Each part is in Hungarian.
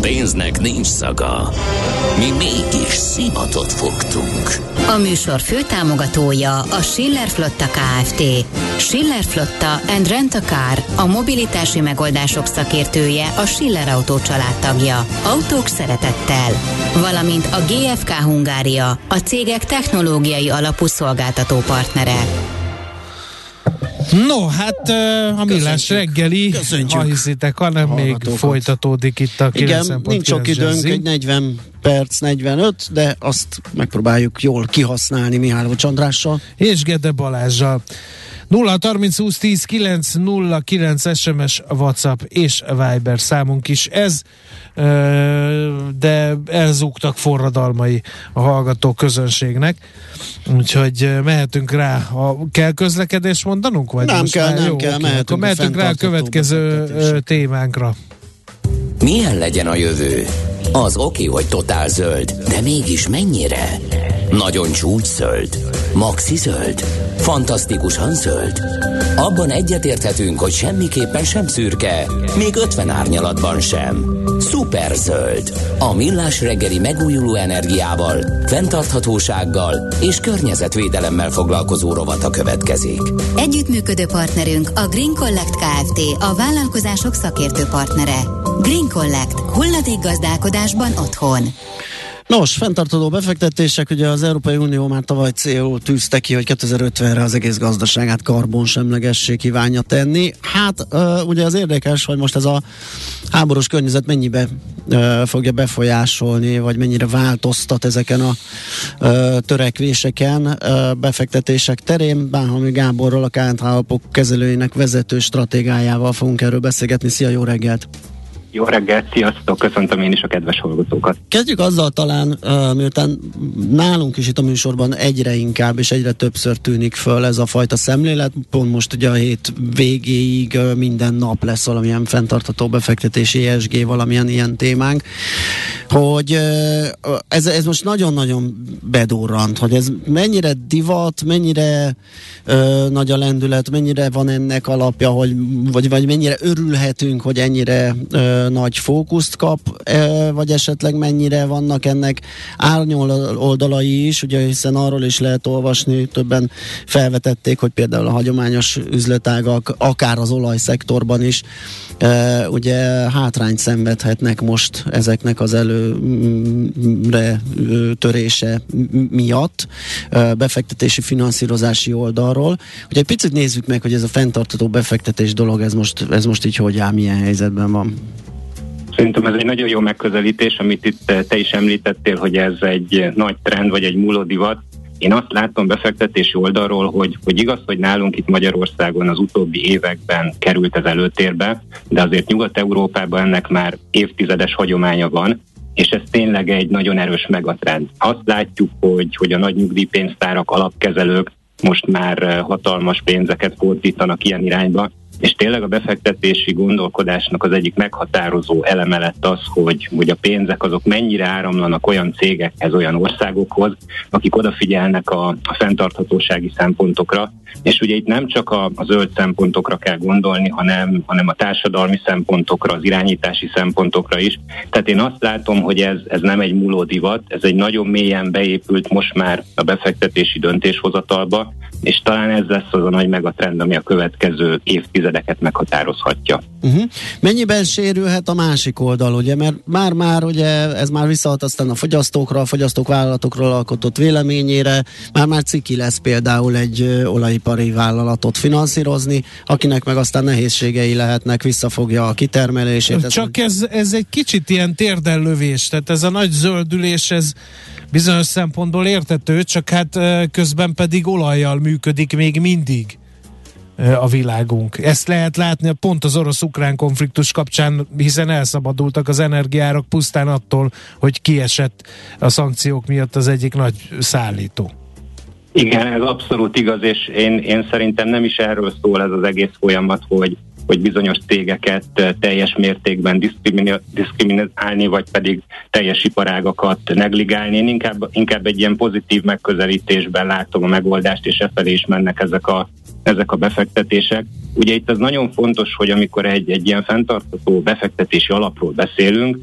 Pénznek nincs szaga. Mi mégis szimatot fogtunk. A műsor főtámogatója a Schiller Flotta KFT. Schiller Flotta and Rent a Car, a mobilitási megoldások szakértője, a Schiller Autó családtagja. Autók szeretettel. Valamint a GFK Hungária, a cégek technológiai alapú szolgáltató partnere. No, hát a millás reggeli, Köszönjük. ha hiszitek, hanem még folytatódik itt a 9.9 Igen, nincs sok időnk, egy 40 perc, 45, de azt megpróbáljuk jól kihasználni Mihály Andrással. és Gede Balázsjal. 0 30 20 10 9 0 9 SMS, WhatsApp és Viber számunk is ez, de elzúgtak forradalmai a hallgató közönségnek, úgyhogy mehetünk rá. A, kell közlekedés mondanunk? Vagy Nem kell, nem Jó, kell, oké, mehetünk Akkor a mehetünk rá a következő témánkra. Milyen legyen a jövő? Az oké, hogy totál zöld, de mégis mennyire? Nagyon csúcs zöld? Maxi zöld? Fantasztikusan zöld? Abban egyetérthetünk, hogy semmiképpen sem szürke, még 50 árnyalatban sem. Zöld. A millás reggeli megújuló energiával, fenntarthatósággal és környezetvédelemmel foglalkozó rovata következik. Együttműködő partnerünk a Green Collect Kft. A vállalkozások szakértő partnere. Green Collect. Hulladék gazdálkodásban otthon. Nos, fenntartó befektetések, ugye az Európai Unió már tavaly célul tűzte ki, hogy 2050-re az egész gazdaságát karbonsemlegessé kívánja tenni. Hát ugye az érdekes, hogy most ez a háborús környezet mennyibe fogja befolyásolni, vagy mennyire változtat ezeken a törekvéseken, befektetések terén. Bánhalmi Gáborral, a KNH kezelőinek vezető stratégájával fogunk erről beszélgetni. Szia, jó reggelt! Jó reggelt, sziasztok, köszöntöm én is a kedves hallgatókat. Kezdjük azzal talán, miután nálunk is itt a műsorban egyre inkább és egyre többször tűnik föl ez a fajta szemlélet, pont most ugye a hét végéig minden nap lesz valamilyen fenntartható befektetési ESG, valamilyen ilyen témánk, hogy ez, ez most nagyon-nagyon bedurrant, hogy ez mennyire divat, mennyire nagy a lendület, mennyire van ennek alapja, hogy, vagy, vagy mennyire örülhetünk, hogy ennyire nagy fókuszt kap, vagy esetleg mennyire vannak ennek árnyol oldalai is, ugye hiszen arról is lehet olvasni, többen felvetették, hogy például a hagyományos üzletágak, akár az olajszektorban is ugye hátrányt szenvedhetnek most ezeknek az előre törése miatt befektetési finanszírozási oldalról. Ugye egy picit nézzük meg, hogy ez a fenntartató befektetés dolog, ez most, ez most így hogy áll, milyen helyzetben van. Szerintem ez egy nagyon jó megközelítés, amit itt eh, te is említettél, hogy ez egy nagy trend, vagy egy múló divat. Én azt látom befektetési oldalról, hogy, hogy igaz, hogy nálunk itt Magyarországon az utóbbi években került ez előtérbe, de azért Nyugat-Európában ennek már évtizedes hagyománya van, és ez tényleg egy nagyon erős megatrend. Azt látjuk, hogy, hogy a nagy nyugdíjpénztárak, alapkezelők most már eh, hatalmas pénzeket fordítanak ilyen irányba, és tényleg a befektetési gondolkodásnak az egyik meghatározó eleme lett az, hogy, hogy a pénzek azok mennyire áramlanak olyan cégekhez, olyan országokhoz, akik odafigyelnek a, a fenntarthatósági szempontokra, és ugye itt nem csak a, a zöld szempontokra kell gondolni, hanem, hanem a társadalmi szempontokra, az irányítási szempontokra is. Tehát én azt látom, hogy ez, ez nem egy múló divat, ez egy nagyon mélyen beépült most már a befektetési döntéshozatalba, és talán ez lesz az a nagy megatrend, ami a következő évtizedeket meghatározhatja. Uh-huh. Mennyiben sérülhet a másik oldal, ugye? Mert már-már ugye ez már visszahat aztán a fogyasztókra, a fogyasztók vállalatokról alkotott véleményére, már-már ciki lesz például egy olajipari vállalatot finanszírozni, akinek meg aztán nehézségei lehetnek, visszafogja a kitermelését. Csak ez, ez egy kicsit ilyen térdellövés, tehát ez a nagy zöldülés, ez bizonyos szempontból értető, csak hát közben pedig olajjal működik még mindig a világunk. Ezt lehet látni pont az orosz-ukrán konfliktus kapcsán, hiszen elszabadultak az energiárak pusztán attól, hogy kiesett a szankciók miatt az egyik nagy szállító. Igen, ez abszolút igaz, és én, én szerintem nem is erről szól ez az egész folyamat, hogy hogy bizonyos cégeket teljes mértékben diszkriminálni, vagy pedig teljes iparágakat negligálni. Én inkább, inkább egy ilyen pozitív megközelítésben látom a megoldást, és e felé is mennek ezek a, ezek a befektetések. Ugye itt az nagyon fontos, hogy amikor egy, egy ilyen fenntartható befektetési alapról beszélünk,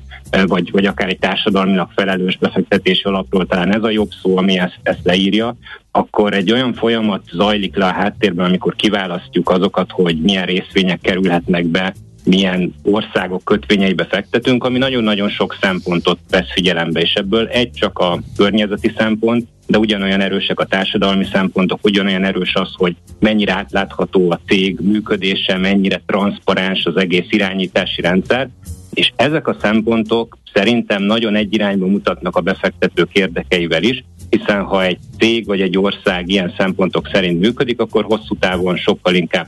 vagy, vagy akár egy társadalmilag felelős befektetési alapról, talán ez a jobb szó, ami ezt, ezt leírja, akkor egy olyan folyamat zajlik le a háttérben, amikor kiválasztjuk azokat, hogy milyen részvények kerülhetnek be, milyen országok kötvényeibe fektetünk, ami nagyon-nagyon sok szempontot vesz figyelembe, és ebből egy csak a környezeti szempont, de ugyanolyan erősek a társadalmi szempontok, ugyanolyan erős az, hogy mennyire átlátható a cég működése, mennyire transzparens az egész irányítási rendszer, és ezek a szempontok szerintem nagyon egy irányba mutatnak a befektetők érdekeivel is, hiszen ha egy cég vagy egy ország ilyen szempontok szerint működik, akkor hosszú távon sokkal inkább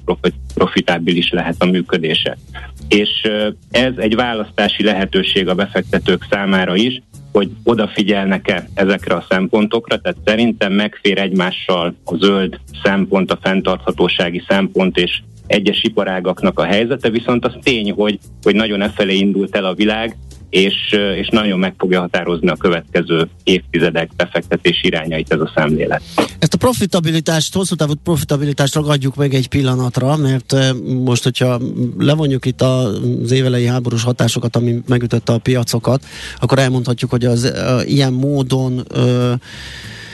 profitábilis lehet a működése. És ez egy választási lehetőség a befektetők számára is, hogy odafigyelnek-e ezekre a szempontokra, tehát szerintem megfér egymással a zöld szempont, a fenntarthatósági szempont és egyes iparágaknak a helyzete, viszont az tény, hogy, hogy nagyon e felé indult el a világ, és, és nagyon meg fogja határozni a következő évtizedek befektetés irányait ez a szemlélet. Ezt a profitabilitást, hosszú távú profitabilitást ragadjuk meg egy pillanatra, mert most, hogyha levonjuk itt az évelei háborús hatásokat, ami megütötte a piacokat, akkor elmondhatjuk, hogy az uh, ilyen módon uh,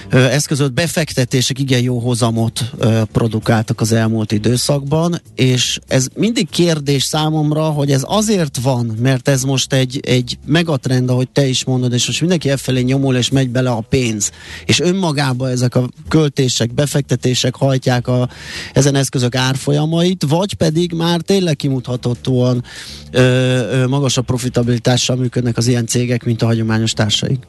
eszközölt befektetések igen jó hozamot produkáltak az elmúlt időszakban, és ez mindig kérdés számomra, hogy ez azért van, mert ez most egy, egy megatrend, ahogy te is mondod, és most mindenki efelé nyomul, és megy bele a pénz. És önmagában ezek a költések, befektetések hajtják a, ezen eszközök árfolyamait, vagy pedig már tényleg kimutathatóan ö, ö, magasabb profitabilitással működnek az ilyen cégek, mint a hagyományos társaik.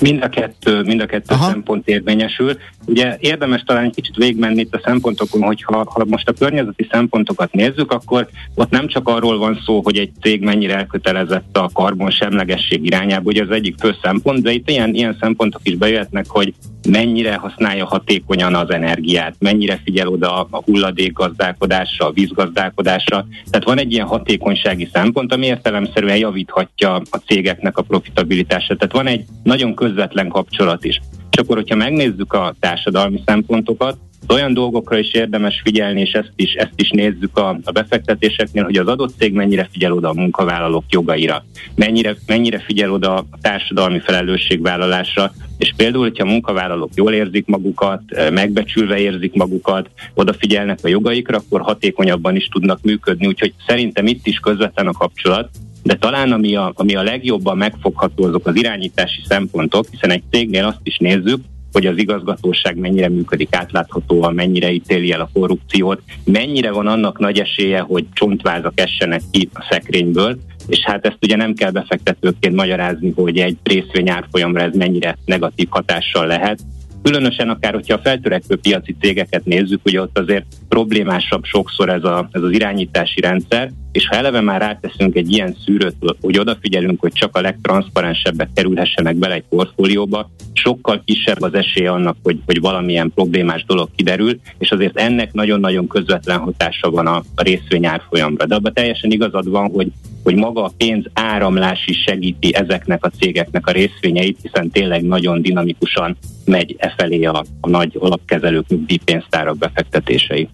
Mind a kettő, mind a kettő Aha. szempont érvényesül. Ugye érdemes talán egy kicsit végigmenni itt a szempontokon, hogy ha, ha most a környezeti szempontokat nézzük, akkor ott nem csak arról van szó, hogy egy cég mennyire elkötelezett a karbon semlegesség irányába, ugye az egyik fő szempont, de itt ilyen, ilyen szempontok is bejöhetnek, hogy mennyire használja hatékonyan az energiát, mennyire figyel oda a hulladékgazdálkodásra, a vízgazdálkodásra. Tehát van egy ilyen hatékonysági szempont, ami értelemszerűen javíthatja a cégeknek a profitabilitását. Tehát van egy nagyon közvetlen kapcsolat is. Akkor, hogyha megnézzük a társadalmi szempontokat, olyan dolgokra is érdemes figyelni, és ezt is, ezt is nézzük a, a befektetéseknél, hogy az adott cég mennyire figyel oda a munkavállalók jogaira, mennyire, mennyire figyel oda a társadalmi felelősségvállalásra, és például, hogyha a munkavállalók jól érzik magukat, megbecsülve érzik magukat, odafigyelnek a jogaikra, akkor hatékonyabban is tudnak működni. Úgyhogy szerintem itt is közvetlen a kapcsolat, de talán ami a, ami a legjobban megfogható azok az irányítási szempontok, hiszen egy cégnél azt is nézzük, hogy az igazgatóság mennyire működik átláthatóan, mennyire ítéli el a korrupciót, mennyire van annak nagy esélye, hogy csontvázak essenek ki a szekrényből, és hát ezt ugye nem kell befektetőként magyarázni, hogy egy részvény árfolyamra ez mennyire negatív hatással lehet, Különösen akár, hogyha a feltörekvő piaci cégeket nézzük, ugye ott azért problémásabb sokszor ez, a, ez az irányítási rendszer, és ha eleve már ráteszünk egy ilyen szűrőt, hogy odafigyelünk, hogy csak a legtranszparensebbek kerülhessenek bele egy portfólióba, sokkal kisebb az esély annak, hogy, hogy valamilyen problémás dolog kiderül, és azért ennek nagyon-nagyon közvetlen hatása van a, a részvény árfolyamra. De abban teljesen igazad van, hogy hogy maga a pénz áramlás is segíti ezeknek a cégeknek a részvényeit, hiszen tényleg nagyon dinamikusan megy e felé a, a nagy alapkezelők, nyugdíjpénztárak befektetései.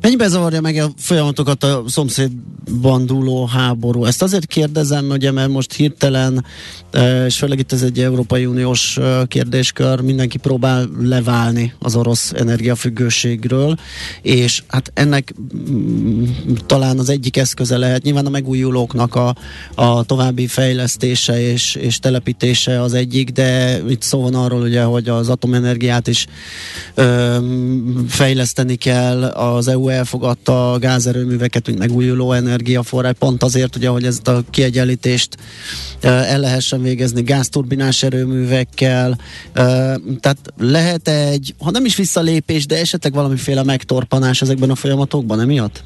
Mennyibe zavarja meg a folyamatokat a szomszédban dúló háború? Ezt azért kérdezem, ugye, mert most hirtelen, e, és főleg itt ez egy Európai Uniós e, kérdéskör, mindenki próbál leválni az orosz energiafüggőségről, és hát ennek mm, talán az egyik eszköze lehet nyilván a megújulóknak a, a további fejlesztése és, és telepítése az egyik, de itt szó van arról ugye, hogy az atomenergiát is ö, fejleszteni kell. Az EU elfogadta a gázerőműveket, mint megújuló energiaforrás, pont azért, ugye, hogy ezt a kiegyenlítést el lehessen végezni gázturbinás erőművekkel. Tehát lehet egy, ha nem is visszalépés, de esetleg valamiféle megtorpanás ezekben a folyamatokban, emiatt?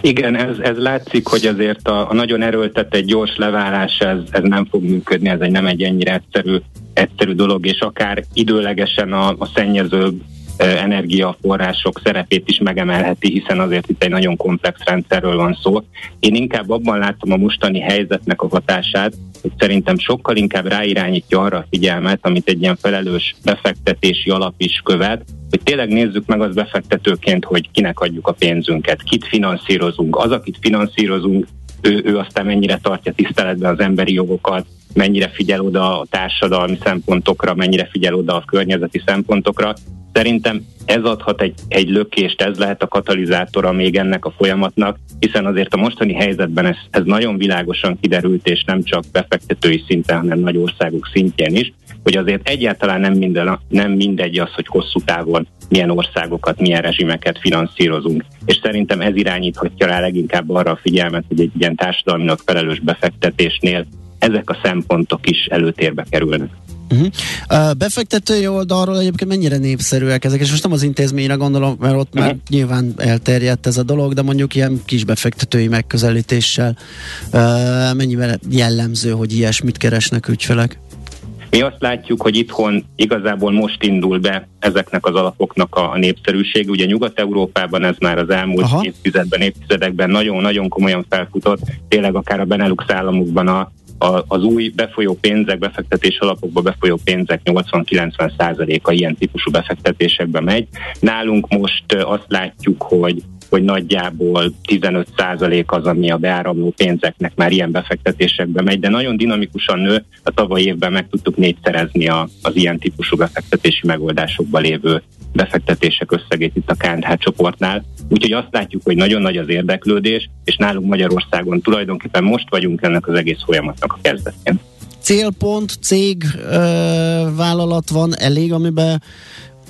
Igen, ez, ez látszik, hogy azért a, a nagyon erőltetett gyors leválás ez, ez nem fog működni, ez egy nem egy ennyire egyszerű, egyszerű dolog, és akár időlegesen a, a szennyezőbb energiaforrások szerepét is megemelheti, hiszen azért itt egy nagyon komplex rendszerről van szó. Én inkább abban látom a mostani helyzetnek a hatását, hogy szerintem sokkal inkább ráirányítja arra a figyelmet, amit egy ilyen felelős befektetési alap is követ, hogy tényleg nézzük meg az befektetőként, hogy kinek adjuk a pénzünket, kit finanszírozunk. Az, akit finanszírozunk, ő, ő aztán mennyire tartja tiszteletben az emberi jogokat, mennyire figyel oda a társadalmi szempontokra, mennyire figyel oda a környezeti szempontokra. Szerintem ez adhat egy, egy lökést, ez lehet a katalizátora még ennek a folyamatnak, hiszen azért a mostani helyzetben ez, ez nagyon világosan kiderült, és nem csak befektetői szinten, hanem nagy országok szintjén is, hogy azért egyáltalán nem, minden, nem mindegy az, hogy hosszú távon milyen országokat, milyen rezsimeket finanszírozunk. És szerintem ez irányíthatja rá leginkább arra a figyelmet, hogy egy ilyen társadalminak felelős befektetésnél ezek a szempontok is előtérbe kerülnek. Uh-huh. Befektetői oldalról egyébként mennyire népszerűek ezek, és most nem az intézményre gondolom, mert ott uh-huh. már nyilván elterjedt ez a dolog, de mondjuk ilyen kis befektetői megközelítéssel uh, mennyivel jellemző, hogy ilyesmit keresnek ügyfelek? Mi azt látjuk, hogy itthon igazából most indul be ezeknek az alapoknak a népszerűség. Ugye Nyugat-Európában ez már az elmúlt Aha. évtizedben, évtizedekben nagyon-nagyon komolyan felfutott, tényleg akár a Benelux államokban a a, az új befolyó pénzek, befektetés alapokba befolyó pénzek 80-90 százaléka ilyen típusú befektetésekbe megy. Nálunk most azt látjuk, hogy hogy nagyjából 15% az, ami a beáramló pénzeknek már ilyen befektetésekbe megy, de nagyon dinamikusan nő. A tavaly évben meg tudtuk négyszerezni a, az ilyen típusú befektetési megoldásokba lévő befektetések összegét itt a KNH csoportnál. Úgyhogy azt látjuk, hogy nagyon nagy az érdeklődés, és nálunk Magyarországon tulajdonképpen most vagyunk ennek az egész folyamatnak a kezdetén. Célpont, cég, ö, vállalat van elég, amiben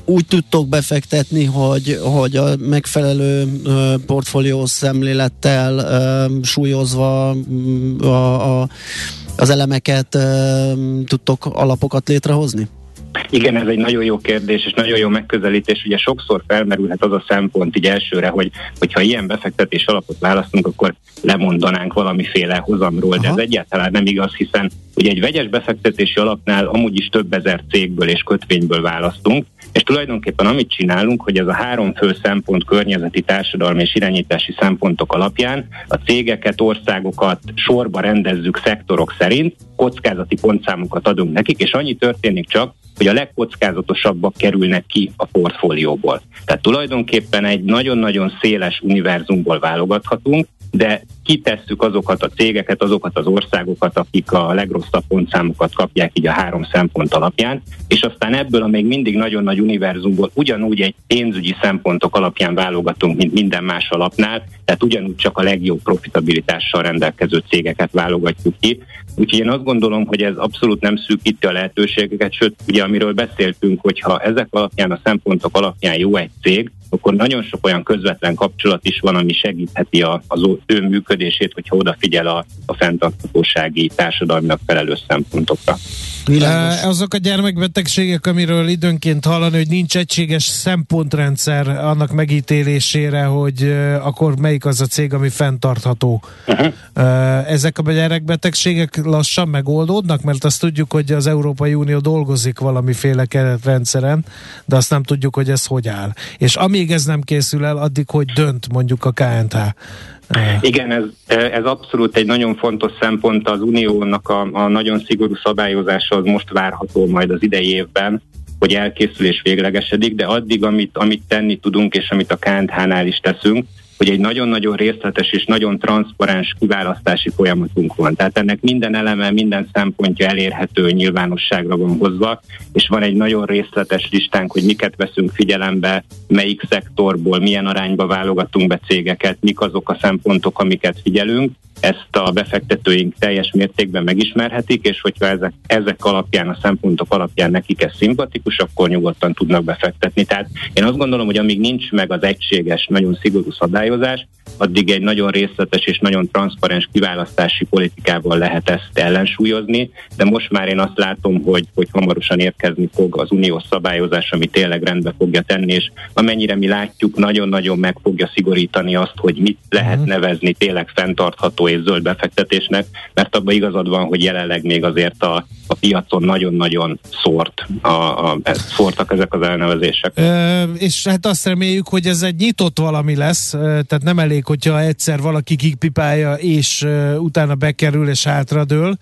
úgy tudtok befektetni, hogy, hogy a megfelelő portfólió szemlélettel súlyozva a, a, az elemeket tudtok alapokat létrehozni? Igen, ez egy nagyon jó kérdés, és nagyon jó megközelítés. Ugye sokszor felmerülhet az a szempont így elsőre, hogy hogyha ilyen befektetés alapot választunk, akkor lemondanánk valamiféle hozamról, Aha. de ez egyáltalán nem igaz, hiszen ugye egy vegyes befektetési alapnál amúgy is több ezer cégből és kötvényből választunk, és tulajdonképpen amit csinálunk, hogy ez a három fő szempont környezeti, társadalmi és irányítási szempontok alapján a cégeket, országokat sorba rendezzük szektorok szerint, kockázati pontszámokat adunk nekik, és annyi történik csak, hogy a legkockázatosabbak kerülnek ki a portfólióból. Tehát tulajdonképpen egy nagyon-nagyon széles univerzumból válogathatunk, de kitesszük azokat a cégeket, azokat az országokat, akik a legrosszabb pontszámokat kapják így a három szempont alapján, és aztán ebből a még mindig nagyon nagy univerzumból ugyanúgy egy pénzügyi szempontok alapján válogatunk, mint minden más alapnál, tehát ugyanúgy csak a legjobb profitabilitással rendelkező cégeket válogatjuk ki. Úgyhogy én azt gondolom, hogy ez abszolút nem szűkíti a lehetőségeket, sőt, ugye amiről beszéltünk, hogyha ezek alapján, a szempontok alapján jó egy cég, akkor nagyon sok olyan közvetlen kapcsolat is van, ami segítheti a, az ő működését, hogyha odafigyel a, a fenntarthatósági társadalminak felelős szempontokra. Világos. Azok a gyermekbetegségek, amiről időnként hallani, hogy nincs egységes szempontrendszer annak megítélésére, hogy akkor melyik az a cég, ami fenntartható. Uh-huh. Ezek a gyermekbetegségek lassan megoldódnak, mert azt tudjuk, hogy az Európai Unió dolgozik valamiféle keretrendszeren, de azt nem tudjuk, hogy ez hogy áll. És amíg ez nem készül el, addig hogy dönt mondjuk a KNH igen, ez, ez abszolút egy nagyon fontos szempont. Az uniónak a, a nagyon szigorú szabályozása az most várható majd az idei évben, hogy elkészül és véglegesedik, de addig, amit, amit tenni tudunk, és amit a KNH-nál is teszünk, hogy egy nagyon-nagyon részletes és nagyon transzparens kiválasztási folyamatunk van. Tehát ennek minden eleme, minden szempontja elérhető nyilvánosságra van hozva, és van egy nagyon részletes listánk, hogy miket veszünk figyelembe, melyik szektorból, milyen arányba válogatunk be cégeket, mik azok a szempontok, amiket figyelünk, ezt a befektetőink teljes mértékben megismerhetik, és hogyha ezek, ezek alapján, a szempontok alapján nekik ez szimpatikus, akkor nyugodtan tudnak befektetni. Tehát én azt gondolom, hogy amíg nincs meg az egységes, nagyon szigorú szabályozás, addig egy nagyon részletes és nagyon transzparens kiválasztási politikával lehet ezt ellensúlyozni, de most már én azt látom, hogy, hogy hamarosan érkezni fog az uniós szabályozás, ami tényleg rendbe fogja tenni, és amennyire mi látjuk, nagyon-nagyon meg fogja szigorítani azt, hogy mit lehet mhm. nevezni tényleg fenntartható és zöld befektetésnek, mert abban igazad van, hogy jelenleg még azért a, a piacon nagyon-nagyon szórt, a, a, szórtak ezek az elnevezések. E, és hát azt reméljük, hogy ez egy nyitott valami lesz, tehát nem elég, hogyha egyszer valaki kikpipálja, és utána bekerül és hátradől,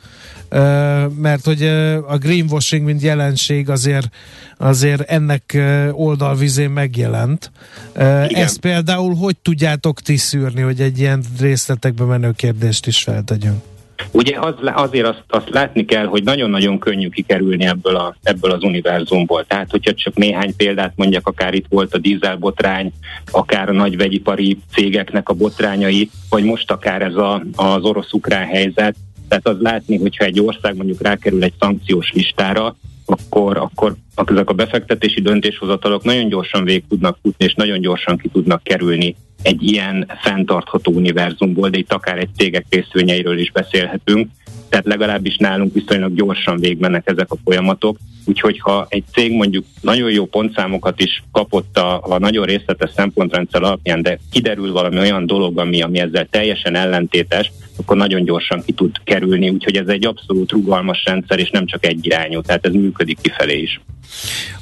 mert hogy a greenwashing, mint jelenség azért, azért ennek oldalvizén megjelent. Igen. Ezt például hogy tudjátok ti szűrni, hogy egy ilyen részletekbe menő kérdést is feltegyünk? Ugye az, azért azt, azt látni kell, hogy nagyon-nagyon könnyű kikerülni ebből, a, ebből az univerzumból. Tehát, hogyha csak néhány példát mondjak, akár itt volt a dízelbotrány, akár a nagy vegyipari cégeknek a botrányai, vagy most akár ez a, az orosz-ukrán helyzet. Tehát az látni, hogyha egy ország mondjuk rákerül egy szankciós listára, akkor, akkor ezek a befektetési döntéshozatalok nagyon gyorsan végig tudnak futni, és nagyon gyorsan ki tudnak kerülni egy ilyen fenntartható univerzumból, de itt akár egy cégek részvényeiről is beszélhetünk, tehát legalábbis nálunk viszonylag gyorsan végbennek ezek a folyamatok, úgyhogy ha egy cég mondjuk nagyon jó pontszámokat is kapott a, a nagyon részletes szempontrendszer alapján, de kiderül valami olyan dolog, ami, ami ezzel teljesen ellentétes, akkor nagyon gyorsan ki tud kerülni, úgyhogy ez egy abszolút rugalmas rendszer, és nem csak egy irányú, tehát ez működik kifelé is.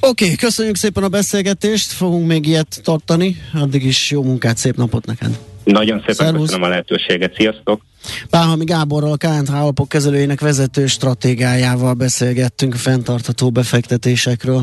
Oké, okay, köszönjük szépen a beszélgetést, fogunk még ilyet tartani, addig is jó munkát, szép napot neked! Nagyon szépen Szervusz. köszönöm a lehetőséget, sziasztok! Pálhami Gáborral, a KNH alapok kezelőjének vezető stratégájával beszélgettünk fenntartható befektetésekről.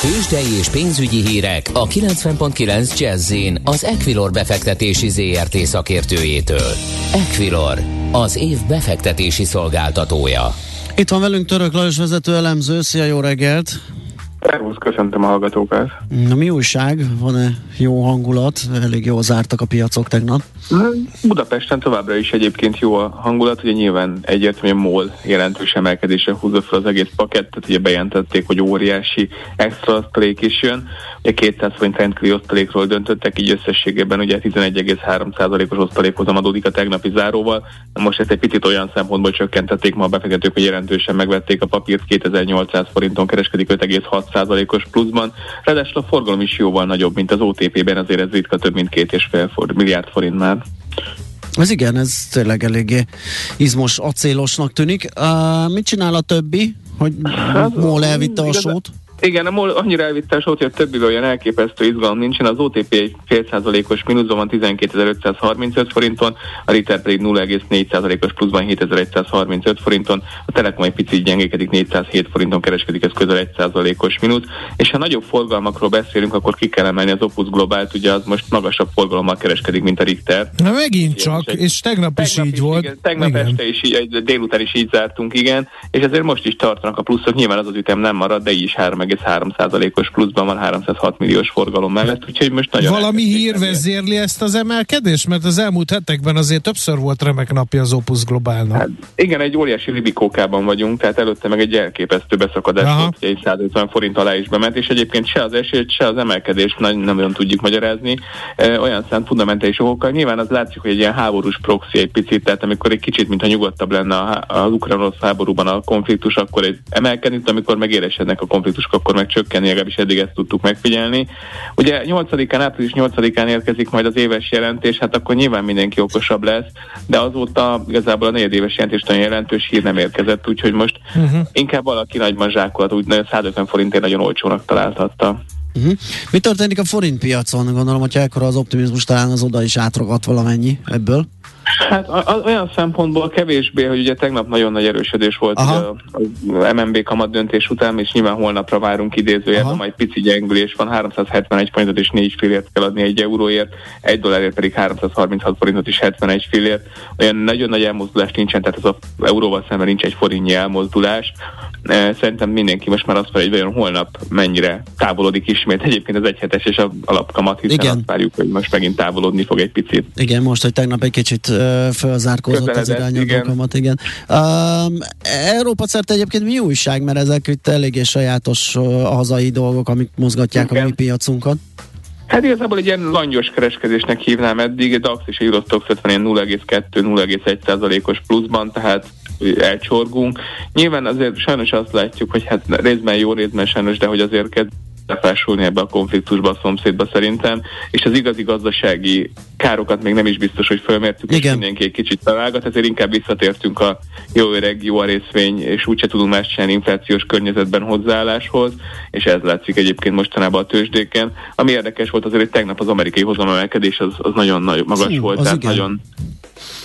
Tőzsdei és pénzügyi hírek a 90.9 jazz az Equilor befektetési ZRT szakértőjétől. Equilor, az év befektetési szolgáltatója. Itt van velünk Török Lajos vezető elemző, szia, jó reggelt! Szervusz, köszöntöm a hallgatókat. Na mi újság? Van-e jó hangulat? Elég jól zártak a piacok tegnap. Budapesten továbbra is egyébként jó a hangulat, ugye nyilván egyértelműen MOL jelentős emelkedésre húzott fel az egész pakettet, ugye bejelentették, hogy óriási extra osztalék is jön, ugye 200 forint rendkívüli osztalékról döntöttek, így összességében ugye 11,3%-os osztalékhozam adódik a tegnapi záróval. Most ezt egy picit olyan szempontból csökkentették ma a befektetők, hogy jelentősen megvették a papírt, 2800 forinton kereskedik 5,6%-os pluszban. Ráadásul a forgalom is jóval nagyobb, mint az OTP-ben, azért ez ritka több mint két és fél milliárd forint már. Ez igen, ez tényleg eléggé izmos, acélosnak tűnik. Uh, mit csinál a többi, hogy hát, MOL elvitte a sót? Igen, a MOL annyira elvitte a sót, hogy a olyan elképesztő izgalom nincsen. Az OTP egy fél százalékos mínuszban van 12.535 forinton, a Ritter pedig 0,4 százalékos pluszban 7.135 forinton, a Telekom egy picit gyengékedik 407 forinton kereskedik, ez közel 1 százalékos mínusz. És ha nagyobb forgalmakról beszélünk, akkor ki kell emelni az Opus Globált, ugye az most magasabb forgalommal kereskedik, mint a Richter. Na megint csak, és, és tegnap, tegnap is így is, volt. Igen, tegnap igen. este is, így, délután is így zártunk, igen, és ezért most is tartanak a pluszok, nyilván az az ütem nem marad, de így is 3 3,3%-os pluszban van 306 milliós forgalom mellett, úgyhogy most nagyon... Valami hír vezérli ezt az emelkedést? Mert az elmúlt hetekben azért többször volt remek napja az Opus Globálnak. Hát igen, egy óriási libikókában vagyunk, tehát előtte meg egy elképesztő beszakadás Aha. volt, egy 150 forint alá is bement, és egyébként se az esélyt, se az emelkedést nem nagyon tudjuk magyarázni. E, olyan szent fundamentális okokkal. Nyilván az látszik, hogy egy ilyen háborús proxy egy picit, tehát amikor egy kicsit, mintha nyugodtabb lenne az ukrán háborúban a konfliktus, akkor egy emelkedni, amikor megéresednek a konfliktusok, akkor meg csökkenni, legalábbis eddig ezt tudtuk megfigyelni. Ugye 8-án, április 8-án érkezik majd az éves jelentés, hát akkor nyilván mindenki okosabb lesz, de azóta igazából a negyedéves jelentés nagyon jelentős hír nem érkezett, úgyhogy most uh-huh. inkább valaki nagyban zsákolat, úgy 150 forintért nagyon olcsónak találtatta. Uh-huh. Mi történik a forint piacon? Gondolom, hogy ekkora az optimizmus talán az oda is átragadt valamennyi ebből. Hát a, olyan szempontból kevésbé, hogy ugye tegnap nagyon nagy erősödés volt a, a MNB kamat döntés után, és nyilván holnapra várunk idézőjelben, majd pici gyengülés van, 371 forintot és 4 fillért kell adni egy euróért, egy dollárért pedig 336 forintot is 71 fillért. Olyan nagyon nagy elmozdulás nincsen, tehát az a euróval szemben nincs egy forintnyi elmozdulás. E, szerintem mindenki most már azt mondja, hogy vajon holnap mennyire távolodik ismét egyébként az egyhetes és a alapkamat, hiszen Igen. azt várjuk, hogy most megint távolodni fog egy picit. Igen, most, hogy tegnap egy kicsit felzárkózott az irányadókamat, igen. igen. Um, Európa szerte egyébként mi újság, mert ezek itt eléggé sajátos uh, hazai dolgok, amik mozgatják igen. a mi piacunkat. Hát igazából egy ilyen langyos kereskedésnek hívnám eddig, a DAX és a Eurostox 50 0,2-0,1 százalékos pluszban, tehát elcsorgunk. Nyilván azért sajnos azt látjuk, hogy hát részben jó, részben sajnos, de hogy azért kezd befásulni ebbe a konfliktusba a szomszédba szerintem, és az igazi gazdasági károkat még nem is biztos, hogy fölmértük, Igen. és mindenki egy kicsit találgat, ezért inkább visszatértünk a jó öreg, jó a részvény, és úgyse tudunk más csinálni inflációs környezetben hozzáálláshoz, és ez látszik egyébként mostanában a tőzsdéken. Ami érdekes volt azért, hogy tegnap az amerikai hozamemelkedés az, az nagyon nagy, magas Hú, volt, tehát igen. nagyon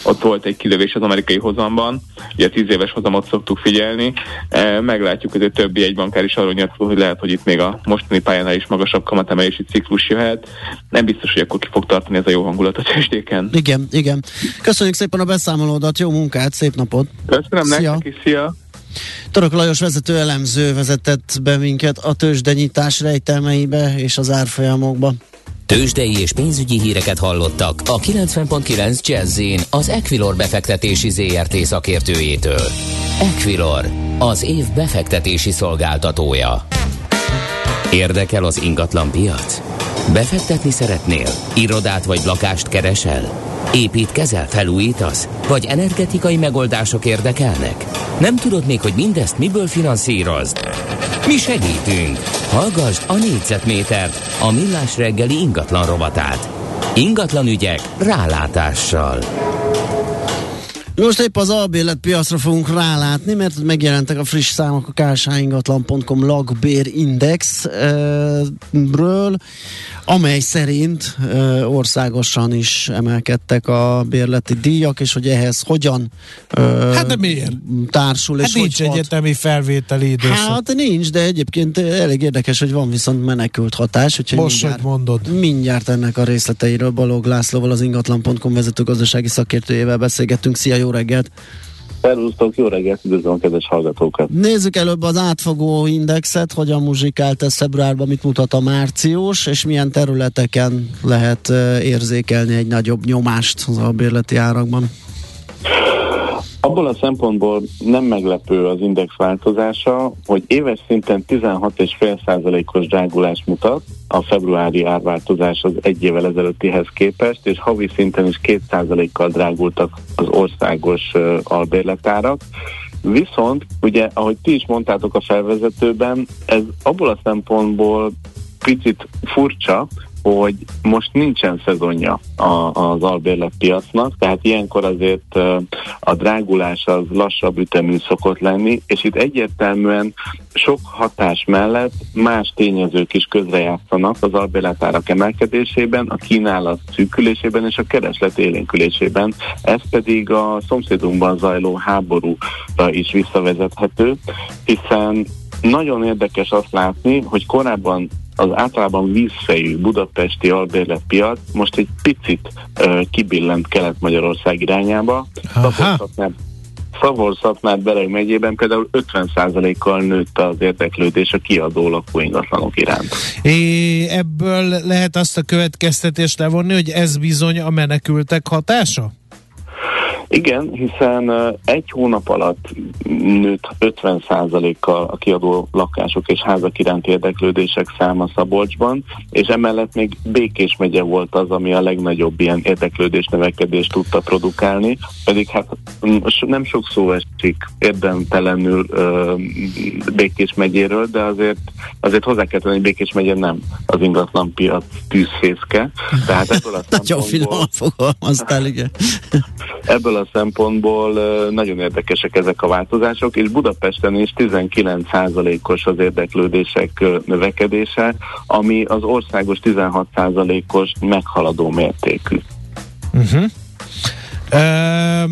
ott volt egy kilövés az amerikai hozamban, ugye 10 éves hozamot szoktuk figyelni, e, meglátjuk, hogy a többi egybankár is arról nyilatkozott, hogy lehet, hogy itt még a mostani pályánál is magasabb kamatemelési ciklus jöhet. Nem biztos, hogy akkor ki fog tartani ez a jó hangulat a testéken. Igen, igen. Köszönjük szépen a beszámolódat, jó munkát, szép napot! Köszönöm szia. nektek is, szia! Torok Lajos vezető elemző vezetett be minket a tőzsdenyítás rejtelmeibe és az árfolyamokba. Tőzsdei és pénzügyi híreket hallottak a 90.9 jazz az Equilor befektetési ZRT szakértőjétől. Equilor, az év befektetési szolgáltatója. Érdekel az ingatlan piac? Befektetni szeretnél? Irodát vagy lakást keresel? Építkezel, felújítasz? Vagy energetikai megoldások érdekelnek? Nem tudod még, hogy mindezt miből finanszírozd? Mi segítünk! Hallgassd a négyzetmétert, a millás reggeli ingatlan rovatát. Ingatlan ügyek rálátással. Most épp az albérlet piacra fogunk rálátni, mert megjelentek a friss számok a kársáingatlan.com lagbérindexről, amely szerint ö, országosan is emelkedtek a bérleti díjak, és hogy ehhez hogyan ö, hát de miért? társul. Hát és nincs hogy egyetemi felvételi időszak. Hát nincs, de egyébként elég érdekes, hogy van viszont menekült hatás. Úgyhogy Most, mindjárt, hogy mondod. Mindjárt ennek a részleteiről Balog Lászlóval, az ingatlan.com vezető gazdasági szakértőjével beszélgettünk. Szia, jó reggelt! Szervusztok, jó reggelt, üdvözlöm kedves hallgatókat! Nézzük előbb az átfogó indexet, hogyan muzsikált ez februárban, mit mutat a márciós, és milyen területeken lehet érzékelni egy nagyobb nyomást az albérleti árakban. Abból a szempontból nem meglepő az index változása, hogy éves szinten 16,5%-os drágulás mutat, a februári árváltozás az egy évvel ezelőttihez képest, és havi szinten is 2%-kal drágultak az országos uh, albérletárak. Viszont, ugye, ahogy ti is mondtátok a felvezetőben, ez abból a szempontból picit furcsa, hogy most nincsen szezonja az albérletpiacnak, tehát ilyenkor azért a drágulás az lassabb ütemű szokott lenni, és itt egyértelműen sok hatás mellett más tényezők is közrejátszanak az albérletárak emelkedésében, a kínálat szűkülésében és a kereslet élénkülésében. Ez pedig a szomszédunkban zajló háborúra is visszavezethető, hiszen nagyon érdekes azt látni, hogy korábban az általában vízfejű budapesti albérletpiac most egy picit uh, kibillent Kelet-Magyarország irányába. Szavor-Szatmár Bereg megyében például 50%-kal nőtt az érdeklődés a kiadó lakó ingatlanok iránt. É, ebből lehet azt a következtetést levonni, hogy ez bizony a menekültek hatása? Igen, hiszen egy hónap alatt nőtt 50%-kal a kiadó lakások és házak iránt érdeklődések száma Szabolcsban, és emellett még Békés megye volt az, ami a legnagyobb ilyen érdeklődés növekedést tudta produkálni, pedig hát nem sok szó esik érdemtelenül Békés megyéről, de azért, azért hozzá kell tenni, hogy Békés megye nem az ingatlan piac tűzfészke. Tehát ebből a Nagyon finom fogalmaztál, igen. Ebből a szempontból nagyon érdekesek ezek a változások, és Budapesten is 19%-os az érdeklődések növekedése, ami az országos 16%-os meghaladó mértékű. Uh-huh. Uh,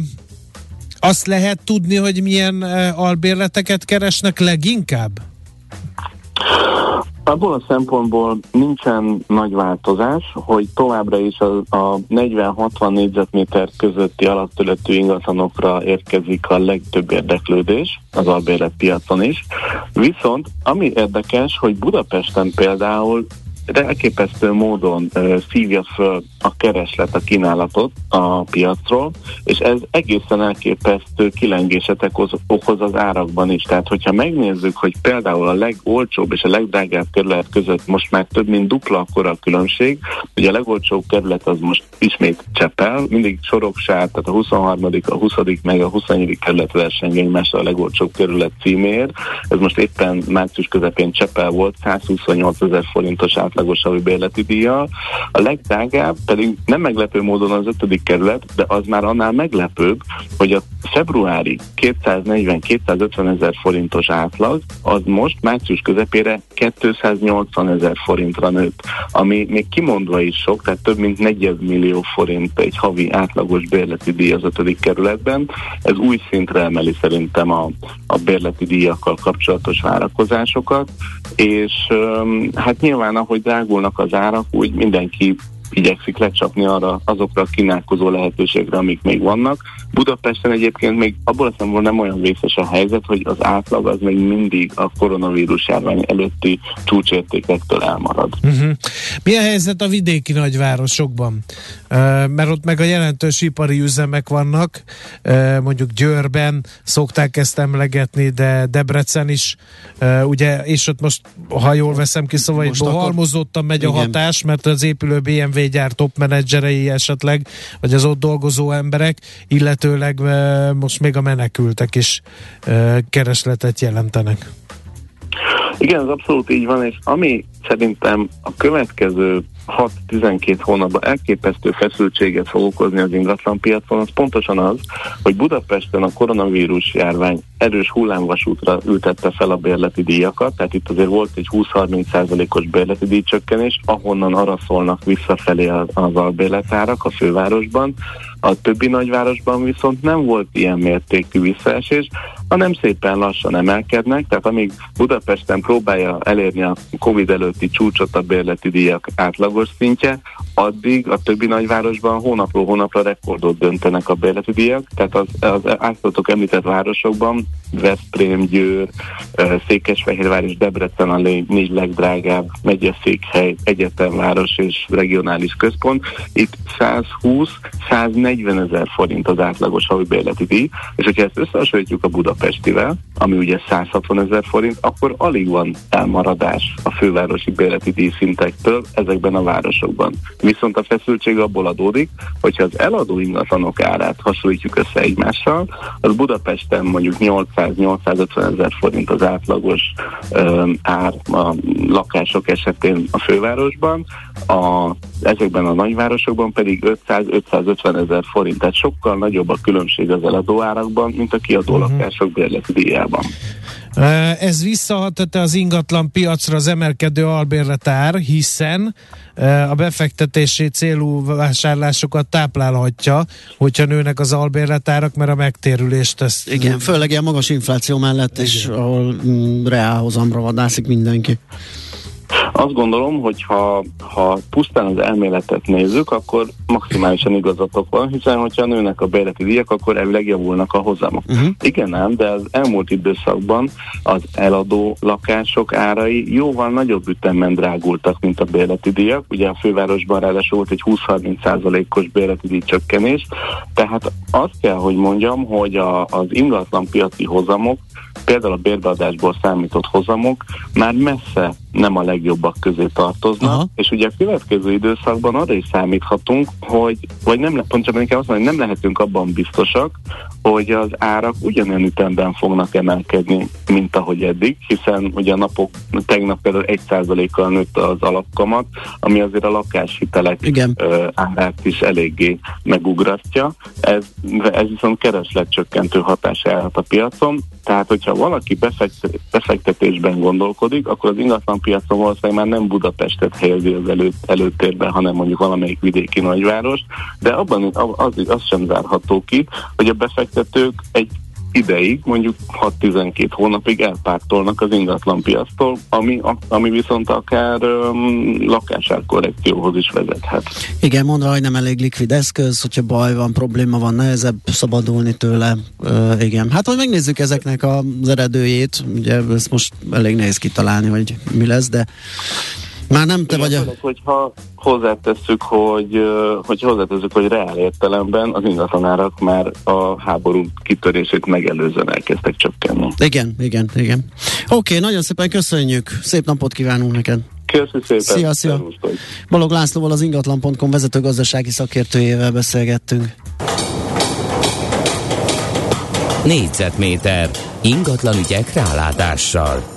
azt lehet tudni, hogy milyen albérleteket keresnek leginkább? Abból a szempontból nincsen nagy változás, hogy továbbra is a, a 40-60 négyzetméter közötti alaptöletű ingatlanokra érkezik a legtöbb érdeklődés az albérletpiacon is. Viszont ami érdekes, hogy Budapesten például elképesztő módon szívja föl a kereslet, a kínálatot a piacról, és ez egészen elképesztő kilengéset okoz az árakban is. Tehát, hogyha megnézzük, hogy például a legolcsóbb és a legdrágább kerület között most már több mint dupla akkora a különbség, ugye a legolcsóbb kerület az most ismét Csepel, mindig Soroksár, tehát a 23., a 20. meg a 24. kerület versengő egymással a legolcsóbb kerület címér. Ez most éppen március közepén Csepel volt, 128 ezer forintos átlagos havi bérleti díjjal. A legdrágább pedig nem meglepő módon az 5. kerület, de az már annál meglepőbb, hogy a februári 240-250 ezer forintos átlag, az most március közepére 280 ezer forintra nőtt, ami még kimondva is sok, tehát több mint 40 millió forint egy havi átlagos bérleti díj az 5. kerületben. Ez új szintre emeli szerintem a, a bérleti díjakkal kapcsolatos várakozásokat, és hát nyilván ahogy drágulnak az árak, úgy mindenki igyekszik lecsapni arra azokra a kínálkozó lehetőségre, amik még vannak. Budapesten egyébként még abból a szempontból nem olyan vészes a helyzet, hogy az átlag az még mindig a koronavírus járvány előtti csúcsértékektől elmarad. Uh-huh. Mi a helyzet a vidéki nagyvárosokban? Uh, mert ott meg a jelentős ipari üzemek vannak, uh, mondjuk Győrben szokták ezt emlegetni, de Debrecen is, uh, ugye, és ott most, ha jól veszem ki szavait, halmozottan megy igen. a hatás, mert az épülő BMW gyár top menedzserei esetleg, vagy az ott dolgozó emberek, illetőleg most még a menekültek is keresletet jelentenek. Igen, ez abszolút így van, és ami szerintem a következő 6-12 hónapban elképesztő feszültséget fog okozni az ingatlanpiacon, az pontosan az, hogy Budapesten a koronavírus járvány erős hullámvasútra ültette fel a bérleti díjakat, tehát itt azért volt egy 20-30%-os bérleti díjcsökkenés, ahonnan arra szólnak visszafelé az, az albérletárak a fővárosban. A többi nagyvárosban viszont nem volt ilyen mértékű visszaesés, hanem szépen lassan emelkednek, tehát amíg Budapesten próbálja elérni a Covid előtti csúcsot a bérleti díjak átlagos szintje, addig a többi nagyvárosban hónapról hónapra rekordot döntenek a bérleti díjak, tehát az, az általatok említett városokban Veszprém, Győr, Székesfehérvár és Debrecen a négy legdrágább megyeszékhely, egyetemváros és regionális központ. Itt 120-140 ezer forint az átlagos havi bérleti díj, és hogyha ezt összehasonlítjuk a Budapestivel, ami ugye 160 ezer forint, akkor alig van elmaradás a fővárosi bérleti díjszintektől ezekben a városokban. Viszont a feszültség abból adódik, hogyha az eladó ingatlanok árát hasonlítjuk össze egymással, az Budapesten mondjuk 800-850 ezer forint az átlagos um, ár a lakások esetén a fővárosban, a, ezekben a nagyvárosokban pedig 500-550 ezer forint, tehát sokkal nagyobb a különbség az eladó árakban, mint a kiadó uh-huh. lakások bérleti díjában. Ez visszahatott az ingatlan piacra az emelkedő albérletár, hiszen a befektetési célú vásárlásokat táplálhatja, hogyha nőnek az albérletárak, mert a megtérülést ezt... Igen, főleg ilyen magas infláció mellett, és ahol mm, reálhozamra vadászik mindenki. Azt gondolom, hogy ha, ha pusztán az elméletet nézzük, akkor maximálisan igazatok van, hiszen hogyha nőnek a bérleti díjak, akkor elvileg javulnak a hozamok. Uh-huh. Igen ám, de az elmúlt időszakban az eladó lakások árai jóval nagyobb ütemben drágultak, mint a bérleti díjak. Ugye a fővárosban ráadásul volt egy 20-30 os bérleti díj csökkenés, tehát azt kell, hogy mondjam, hogy a, az ingatlan piaci hozamok, például a bérbeadásból számított hozamok már messze nem a legjobbak közé tartoznak, Aha. és ugye a következő időszakban arra is számíthatunk, hogy, vagy nem, pontosabban inkább azt mondani, hogy nem lehetünk abban biztosak, hogy az árak ugyanolyan ütemben fognak emelkedni, mint ahogy eddig, hiszen ugye a napok, tegnap például 1%-kal nőtt az alapkamat, ami azért a lakáshitelek Igen. árát is eléggé megugratja. Ez, ez viszont keresletcsökkentő hatás járhat a piacon, tehát hogyha valaki befektetésben gondolkodik, akkor az ingatlan piacon valószínűleg már nem Budapestet helyezi az elő, előtérben, hanem mondjuk valamelyik vidéki nagyváros, de abban az, az sem zárható ki, hogy a befektetők egy ideig, mondjuk 6-12 hónapig elpártolnak az ingatlan piasztól, ami, ami viszont akár um, lakásárkorrekcióhoz is vezethet. Igen, mondva, hogy nem elég likvid eszköz, hogyha baj van, probléma van, nehezebb szabadulni tőle. Uh, igen, hát hogy megnézzük ezeknek az eredőjét, ugye ezt most elég nehéz kitalálni, hogy mi lesz, de Már nem te vagy a... Hogyha hozzátesszük, hogy, hogy hozzátesszük, hogy reál értelemben az ingatlanárak már a háború kitörését megelőzően elkezdtek csökkenni. Igen, igen, igen. Oké, okay, nagyon szépen köszönjük. Szép napot kívánunk neked. Köszönöm szépen. Szia, szia. Balog Lászlóval az ingatlan.com vezető gazdasági szakértőjével beszélgettünk. Négyzetméter ingatlan ügyek rálátással.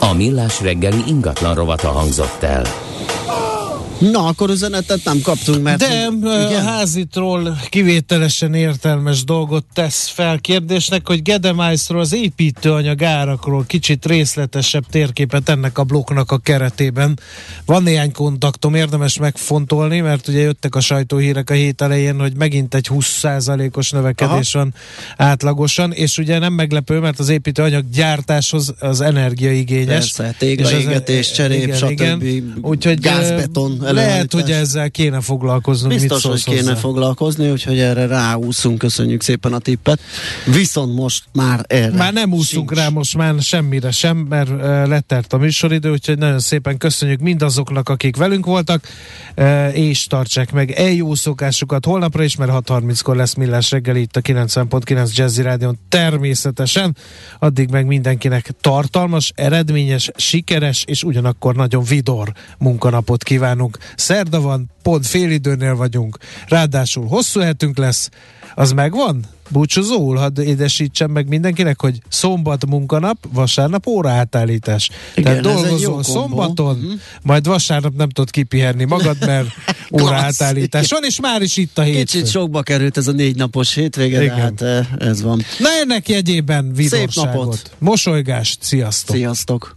A millás reggeli ingatlan rovata hangzott el. Na, akkor üzenetet nem kaptunk, mert... De igen? a házitról kivételesen értelmes dolgot tesz fel kérdésnek, hogy Gedemájszról az építőanyag árakról kicsit részletesebb térképet ennek a blokknak a keretében. Van néhány kontaktom, érdemes megfontolni, mert ugye jöttek a sajtóhírek a hét elején, hogy megint egy 20%-os növekedés Aha. van átlagosan, és ugye nem meglepő, mert az építőanyag gyártáshoz az energiaigényes. Persze, téglaégetés, cserép, igen, stb. Igen. Úgyhogy gázbeton lehet, hogy ezzel kéne foglalkoznunk. Biztos, hogy kéne hozzá? foglalkozni, úgyhogy erre ráúszunk, köszönjük szépen a tippet. Viszont most már erre Már nem úszunk sincs. rá most már semmire sem, mert uh, letelt a műsoridő, úgyhogy nagyon szépen köszönjük mindazoknak, akik velünk voltak, uh, és tartsák meg egy jó szokásukat holnapra is, mert 6.30-kor lesz millás reggel itt a 90.9 Jazzy Rádion természetesen. Addig meg mindenkinek tartalmas, eredményes, sikeres és ugyanakkor nagyon vidor munkanapot kívánunk. Szerda van, pont félidőnél vagyunk, ráadásul hosszú hetünk lesz, az megvan? Búcsúzóul, hadd édesítsem meg mindenkinek, hogy szombat munkanap, vasárnap óraátállítás. Igen, Tehát dolgozol szombaton, uh-huh. majd vasárnap nem tudod kipihenni magad, mert óraátállítás van, és már is itt a hétfő. Kicsit sokba került ez a négy napos hétvége, de hát eh, ez van. Na ennek jegyében vidorságot. Szép napot. Mosolygást, sziasztok. Sziasztok.